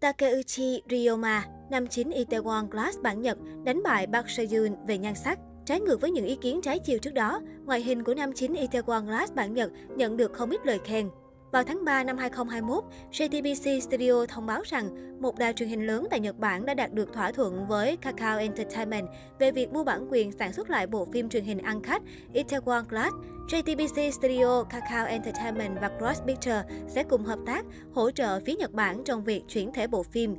Takeuchi Ryoma, năm 9 Itaewon Class bản Nhật, đánh bại Park Seo-yoon về nhan sắc. Trái ngược với những ý kiến trái chiều trước đó, ngoại hình của nam chính Itaewon Class bản Nhật nhận được không ít lời khen. Vào tháng 3 năm 2021, JTBC Studio thông báo rằng một đài truyền hình lớn tại Nhật Bản đã đạt được thỏa thuận với Kakao Entertainment về việc mua bản quyền sản xuất lại bộ phim truyền hình ăn khách Itaewon Class. JTBC Studio, Kakao Entertainment và Cross Picture sẽ cùng hợp tác hỗ trợ phía Nhật Bản trong việc chuyển thể bộ phim.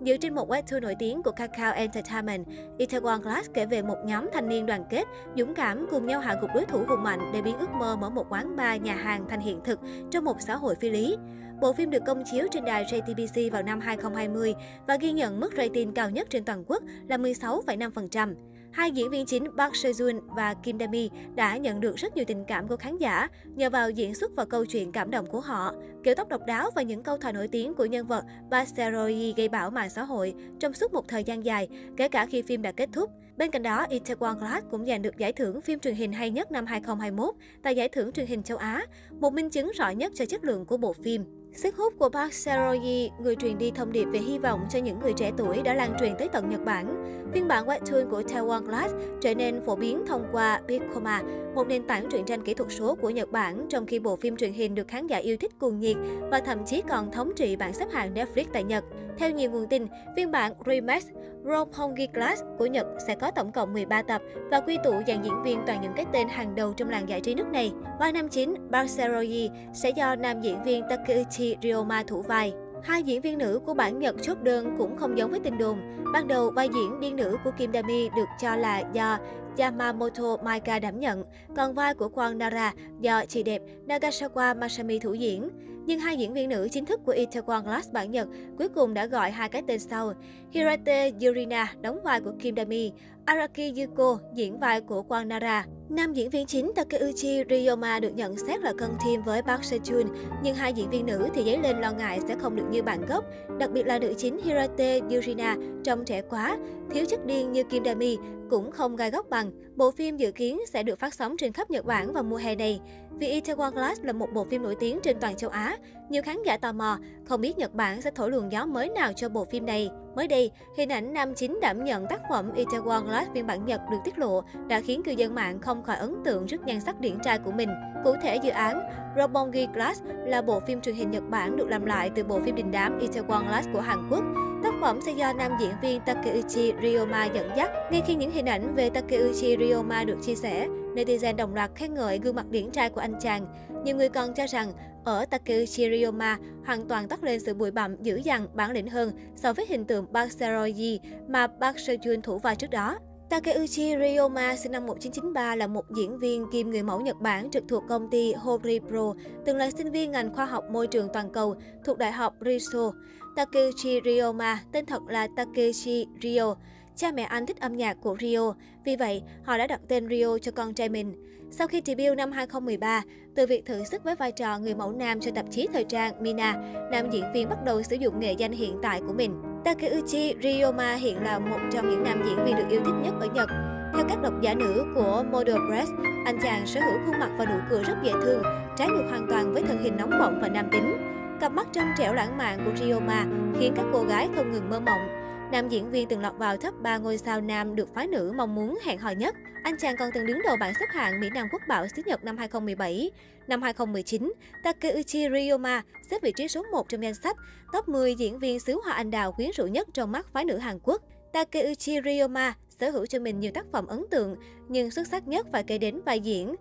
Dựa trên một webtoon nổi tiếng của Kakao Entertainment, Itaewon Class kể về một nhóm thanh niên đoàn kết, dũng cảm cùng nhau hạ gục đối thủ hùng mạnh để biến ước mơ mở một quán bar nhà hàng thành hiện thực trong một xã hội phi lý. Bộ phim được công chiếu trên đài JTBC vào năm 2020 và ghi nhận mức rating cao nhất trên toàn quốc là 16,5%. Hai diễn viên chính Park Seo-joon và Kim Da-mi đã nhận được rất nhiều tình cảm của khán giả nhờ vào diễn xuất và câu chuyện cảm động của họ. Kiểu tóc độc đáo và những câu thoại nổi tiếng của nhân vật Park seo gây bão mạng xã hội trong suốt một thời gian dài, kể cả khi phim đã kết thúc. Bên cạnh đó, Itaewon Class cũng giành được giải thưởng phim truyền hình hay nhất năm 2021 tại giải thưởng truyền hình châu Á, một minh chứng rõ nhất cho chất lượng của bộ phim. Sức hút của Park Seo-roy, người truyền đi thông điệp về hy vọng cho những người trẻ tuổi đã lan truyền tới tận Nhật Bản. Phiên bản webtoon của Taiwan Glass trở nên phổ biến thông qua Bicoma, một nền tảng truyện tranh kỹ thuật số của Nhật Bản, trong khi bộ phim truyền hình được khán giả yêu thích cuồng nhiệt và thậm chí còn thống trị bảng xếp hạng Netflix tại Nhật. Theo nhiều nguồn tin, phiên bản Remake Roppongi Class của Nhật sẽ có tổng cộng 13 tập và quy tụ dàn diễn viên toàn những cái tên hàng đầu trong làng giải trí nước này. Vai nam chính Barceroyi sẽ do nam diễn viên Takeuchi Ryoma thủ vai. Hai diễn viên nữ của bản Nhật chốt đơn cũng không giống với tin đồn. Ban đầu, vai diễn điên nữ của Kim Dami được cho là do Yamamoto Maika đảm nhận, còn vai của Kwon Nara do chị đẹp Nagasawa Masami thủ diễn. Nhưng hai diễn viên nữ chính thức của Itaewon Class bản Nhật cuối cùng đã gọi hai cái tên sau. Hirate Yurina đóng vai của Kim Dami, Araki Yuko diễn vai của Quang Nara. Nam diễn viên chính Takeuchi Ryoma được nhận xét là cân thêm với Park Sejun, nhưng hai diễn viên nữ thì dấy lên lo ngại sẽ không được như bản gốc. Đặc biệt là nữ chính Hirate Yurina trông trẻ quá, thiếu chất điên như Kim Dami, cũng không gai góc bằng. Bộ phim dự kiến sẽ được phát sóng trên khắp Nhật Bản vào mùa hè này. Vì Itaewon Class là một bộ phim nổi tiếng trên toàn châu Á, nhiều khán giả tò mò, không biết Nhật Bản sẽ thổi luồng gió mới nào cho bộ phim này. Mới đây, hình ảnh nam chính đảm nhận tác phẩm Itaewon Class phiên bản Nhật được tiết lộ đã khiến cư dân mạng không khỏi ấn tượng trước nhan sắc điển trai của mình. Cụ thể, dự án Robongi Class là bộ phim truyền hình Nhật Bản được làm lại từ bộ phim đình đám Itaewon Class của Hàn Quốc. Tác phẩm sẽ do nam diễn viên Takeuchi Ryoma dẫn dắt. Ngay khi những hình ảnh về Takeuchi Ryoma được chia sẻ, netizen đồng loạt khen ngợi gương mặt điển trai của anh chàng. Nhiều người còn cho rằng ở Takeuchi Ryoma hoàn toàn toát lên sự bụi bặm dữ dằn bản lĩnh hơn so với hình tượng Park Seo-roy mà Park Seo-joon thủ vai trước đó. Takeuchi Ryoma sinh năm 1993 là một diễn viên kiêm người mẫu Nhật Bản trực thuộc công ty Horipro, từng là sinh viên ngành khoa học môi trường toàn cầu thuộc Đại học Riso. Takeuchi Ryoma, tên thật là Takeshi Ryo. Cha mẹ anh thích âm nhạc của Rio, vì vậy họ đã đặt tên Rio cho con trai mình. Sau khi debut năm 2013, từ việc thử sức với vai trò người mẫu nam cho tạp chí thời trang Mina, nam diễn viên bắt đầu sử dụng nghệ danh hiện tại của mình. Takeuchi Ryoma hiện là một trong những nam diễn viên được yêu thích nhất ở Nhật. Theo các độc giả nữ của Model Press, anh chàng sở hữu khuôn mặt và nụ cười rất dễ thương, trái ngược hoàn toàn với thân hình nóng bỏng và nam tính. Cặp mắt trong trẻo lãng mạn của Ryoma khiến các cô gái không ngừng mơ mộng. Nam diễn viên từng lọt vào top 3 ngôi sao nam được phái nữ mong muốn hẹn hò nhất. Anh chàng còn từng đứng đầu bảng xếp hạng Mỹ Nam Quốc bảo xứ Nhật năm 2017. Năm 2019, Takeuchi Ryoma xếp vị trí số 1 trong danh sách top 10 diễn viên xứ Hoa Anh Đào quyến rũ nhất trong mắt phái nữ Hàn Quốc. Takeuchi Ryoma sở hữu cho mình nhiều tác phẩm ấn tượng, nhưng xuất sắc nhất phải kể đến vai diễn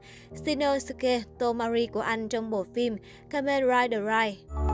Shinosuke Tomari của anh trong bộ phim Kamen Rider Ride.